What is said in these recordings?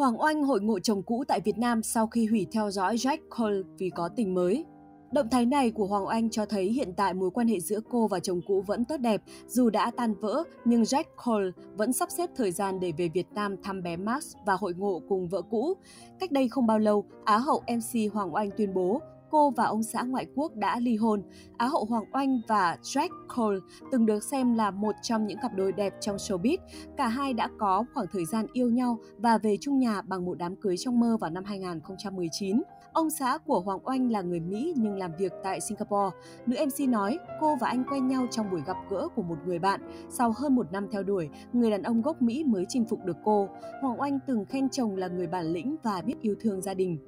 Hoàng Oanh hội ngộ chồng cũ tại Việt Nam sau khi hủy theo dõi Jack Cole vì có tình mới. Động thái này của Hoàng Oanh cho thấy hiện tại mối quan hệ giữa cô và chồng cũ vẫn tốt đẹp, dù đã tan vỡ, nhưng Jack Cole vẫn sắp xếp thời gian để về Việt Nam thăm bé Max và hội ngộ cùng vợ cũ. Cách đây không bao lâu, Á hậu MC Hoàng Oanh tuyên bố cô và ông xã ngoại quốc đã ly hôn. Á hậu Hoàng Oanh và Jack Cole từng được xem là một trong những cặp đôi đẹp trong showbiz. Cả hai đã có khoảng thời gian yêu nhau và về chung nhà bằng một đám cưới trong mơ vào năm 2019. Ông xã của Hoàng Oanh là người Mỹ nhưng làm việc tại Singapore. Nữ MC nói cô và anh quen nhau trong buổi gặp gỡ của một người bạn. Sau hơn một năm theo đuổi, người đàn ông gốc Mỹ mới chinh phục được cô. Hoàng Oanh từng khen chồng là người bản lĩnh và biết yêu thương gia đình.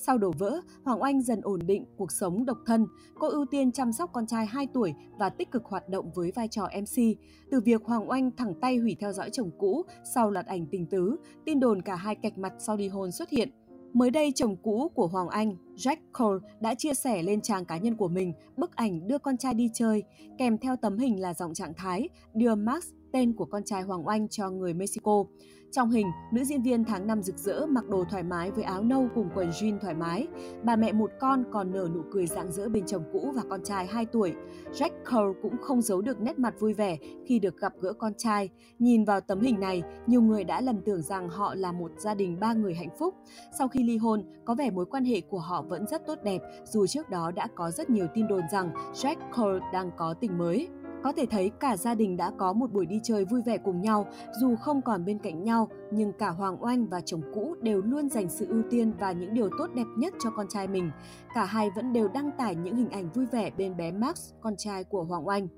Sau đổ vỡ, Hoàng Oanh dần ổn định cuộc sống độc thân. Cô ưu tiên chăm sóc con trai 2 tuổi và tích cực hoạt động với vai trò MC. Từ việc Hoàng Oanh thẳng tay hủy theo dõi chồng cũ sau loạt ảnh tình tứ, tin đồn cả hai cạch mặt sau ly hôn xuất hiện. Mới đây, chồng cũ của Hoàng Anh, Jack Cole, đã chia sẻ lên trang cá nhân của mình bức ảnh đưa con trai đi chơi, kèm theo tấm hình là giọng trạng thái đưa Max tên của con trai Hoàng Oanh cho người Mexico. Trong hình, nữ diễn viên tháng năm rực rỡ mặc đồ thoải mái với áo nâu cùng quần jean thoải mái. Bà mẹ một con còn nở nụ cười rạng rỡ bên chồng cũ và con trai 2 tuổi. Jack Cole cũng không giấu được nét mặt vui vẻ khi được gặp gỡ con trai. Nhìn vào tấm hình này, nhiều người đã lầm tưởng rằng họ là một gia đình ba người hạnh phúc. Sau khi ly hôn, có vẻ mối quan hệ của họ vẫn rất tốt đẹp, dù trước đó đã có rất nhiều tin đồn rằng Jack Cole đang có tình mới. Có thể thấy cả gia đình đã có một buổi đi chơi vui vẻ cùng nhau, dù không còn bên cạnh nhau, nhưng cả Hoàng Oanh và chồng cũ đều luôn dành sự ưu tiên và những điều tốt đẹp nhất cho con trai mình. Cả hai vẫn đều đăng tải những hình ảnh vui vẻ bên bé Max, con trai của Hoàng Oanh.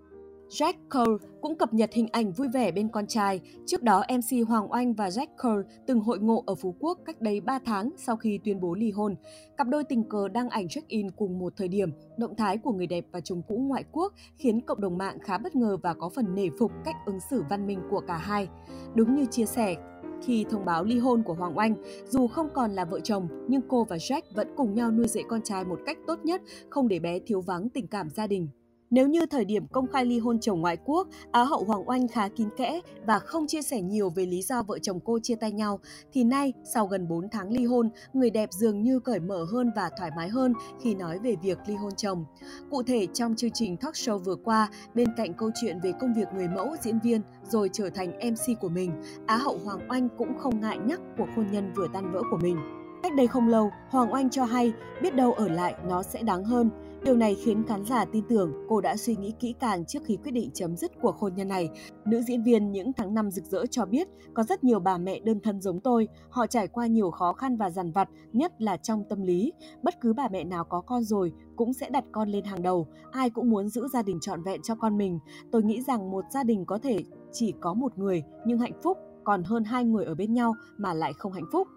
Jack Cole cũng cập nhật hình ảnh vui vẻ bên con trai. Trước đó, MC Hoàng Oanh và Jack Cole từng hội ngộ ở Phú Quốc cách đây 3 tháng sau khi tuyên bố ly hôn. Cặp đôi tình cờ đăng ảnh check-in cùng một thời điểm. Động thái của người đẹp và chồng cũ ngoại quốc khiến cộng đồng mạng khá bất ngờ và có phần nể phục cách ứng xử văn minh của cả hai. Đúng như chia sẻ, khi thông báo ly hôn của Hoàng Oanh, dù không còn là vợ chồng, nhưng cô và Jack vẫn cùng nhau nuôi dạy con trai một cách tốt nhất, không để bé thiếu vắng tình cảm gia đình. Nếu như thời điểm công khai ly hôn chồng ngoại quốc, Á hậu Hoàng Oanh khá kín kẽ và không chia sẻ nhiều về lý do vợ chồng cô chia tay nhau, thì nay, sau gần 4 tháng ly hôn, người đẹp dường như cởi mở hơn và thoải mái hơn khi nói về việc ly hôn chồng. Cụ thể, trong chương trình talk show vừa qua, bên cạnh câu chuyện về công việc người mẫu, diễn viên, rồi trở thành MC của mình, Á hậu Hoàng Oanh cũng không ngại nhắc cuộc hôn nhân vừa tan vỡ của mình. Cách đây không lâu, Hoàng Oanh cho hay biết đâu ở lại nó sẽ đáng hơn. Điều này khiến khán giả tin tưởng cô đã suy nghĩ kỹ càng trước khi quyết định chấm dứt cuộc hôn nhân này. Nữ diễn viên những tháng năm rực rỡ cho biết có rất nhiều bà mẹ đơn thân giống tôi, họ trải qua nhiều khó khăn và dằn vặt, nhất là trong tâm lý. Bất cứ bà mẹ nào có con rồi cũng sẽ đặt con lên hàng đầu, ai cũng muốn giữ gia đình trọn vẹn cho con mình. Tôi nghĩ rằng một gia đình có thể chỉ có một người nhưng hạnh phúc còn hơn hai người ở bên nhau mà lại không hạnh phúc.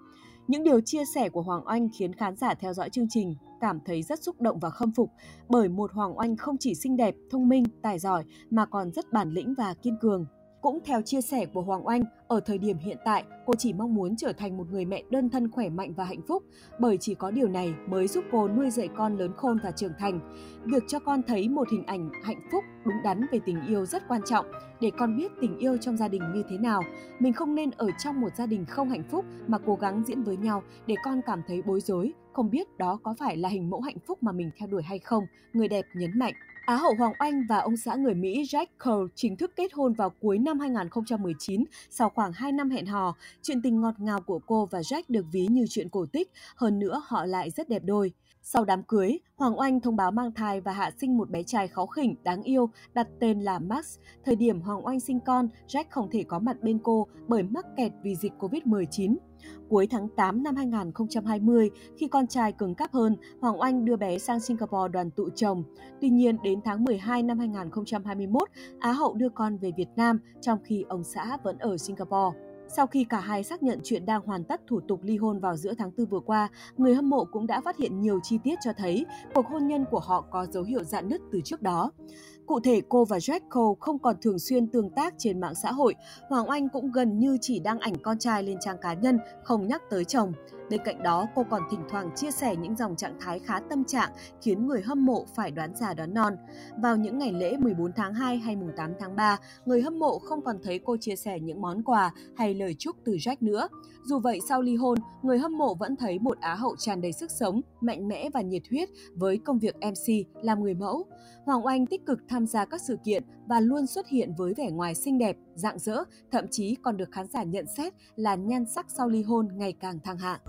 Những điều chia sẻ của Hoàng Oanh khiến khán giả theo dõi chương trình cảm thấy rất xúc động và khâm phục bởi một Hoàng Oanh không chỉ xinh đẹp, thông minh, tài giỏi mà còn rất bản lĩnh và kiên cường. Cũng theo chia sẻ của Hoàng Oanh, ở thời điểm hiện tại, cô chỉ mong muốn trở thành một người mẹ đơn thân khỏe mạnh và hạnh phúc, bởi chỉ có điều này mới giúp cô nuôi dạy con lớn khôn và trưởng thành. Việc cho con thấy một hình ảnh hạnh phúc, đúng đắn về tình yêu rất quan trọng, để con biết tình yêu trong gia đình như thế nào. Mình không nên ở trong một gia đình không hạnh phúc mà cố gắng diễn với nhau để con cảm thấy bối rối, không biết đó có phải là hình mẫu hạnh phúc mà mình theo đuổi hay không, người đẹp nhấn mạnh. Á hậu Hoàng Anh và ông xã người Mỹ Jack Cole chính thức kết hôn vào cuối năm 2019 sau khoảng khoảng 2 năm hẹn hò. Chuyện tình ngọt ngào của cô và Jack được ví như chuyện cổ tích, hơn nữa họ lại rất đẹp đôi. Sau đám cưới, Hoàng Oanh thông báo mang thai và hạ sinh một bé trai khó khỉnh, đáng yêu, đặt tên là Max. Thời điểm Hoàng Oanh sinh con, Jack không thể có mặt bên cô bởi mắc kẹt vì dịch Covid-19. Cuối tháng 8 năm 2020, khi con trai cứng cáp hơn, Hoàng Oanh đưa bé sang Singapore đoàn tụ chồng. Tuy nhiên, đến tháng 12 năm 2021, Á hậu đưa con về Việt Nam, trong khi ông xã vẫn ở Singapore. Sau khi cả hai xác nhận chuyện đang hoàn tất thủ tục ly hôn vào giữa tháng 4 vừa qua, người hâm mộ cũng đã phát hiện nhiều chi tiết cho thấy cuộc hôn nhân của họ có dấu hiệu dạn nứt từ trước đó. Cụ thể, cô và Jack Cole không còn thường xuyên tương tác trên mạng xã hội. Hoàng Oanh cũng gần như chỉ đăng ảnh con trai lên trang cá nhân, không nhắc tới chồng. Bên cạnh đó, cô còn thỉnh thoảng chia sẻ những dòng trạng thái khá tâm trạng khiến người hâm mộ phải đoán già đoán non. Vào những ngày lễ 14 tháng 2 hay mùng 8 tháng 3, người hâm mộ không còn thấy cô chia sẻ những món quà hay lời chúc từ Jack nữa. Dù vậy, sau ly hôn, người hâm mộ vẫn thấy một Á hậu tràn đầy sức sống, mạnh mẽ và nhiệt huyết với công việc MC làm người mẫu. Hoàng Oanh tích cực tham gia các sự kiện và luôn xuất hiện với vẻ ngoài xinh đẹp, rạng rỡ, thậm chí còn được khán giả nhận xét là nhan sắc sau ly hôn ngày càng thăng hạng.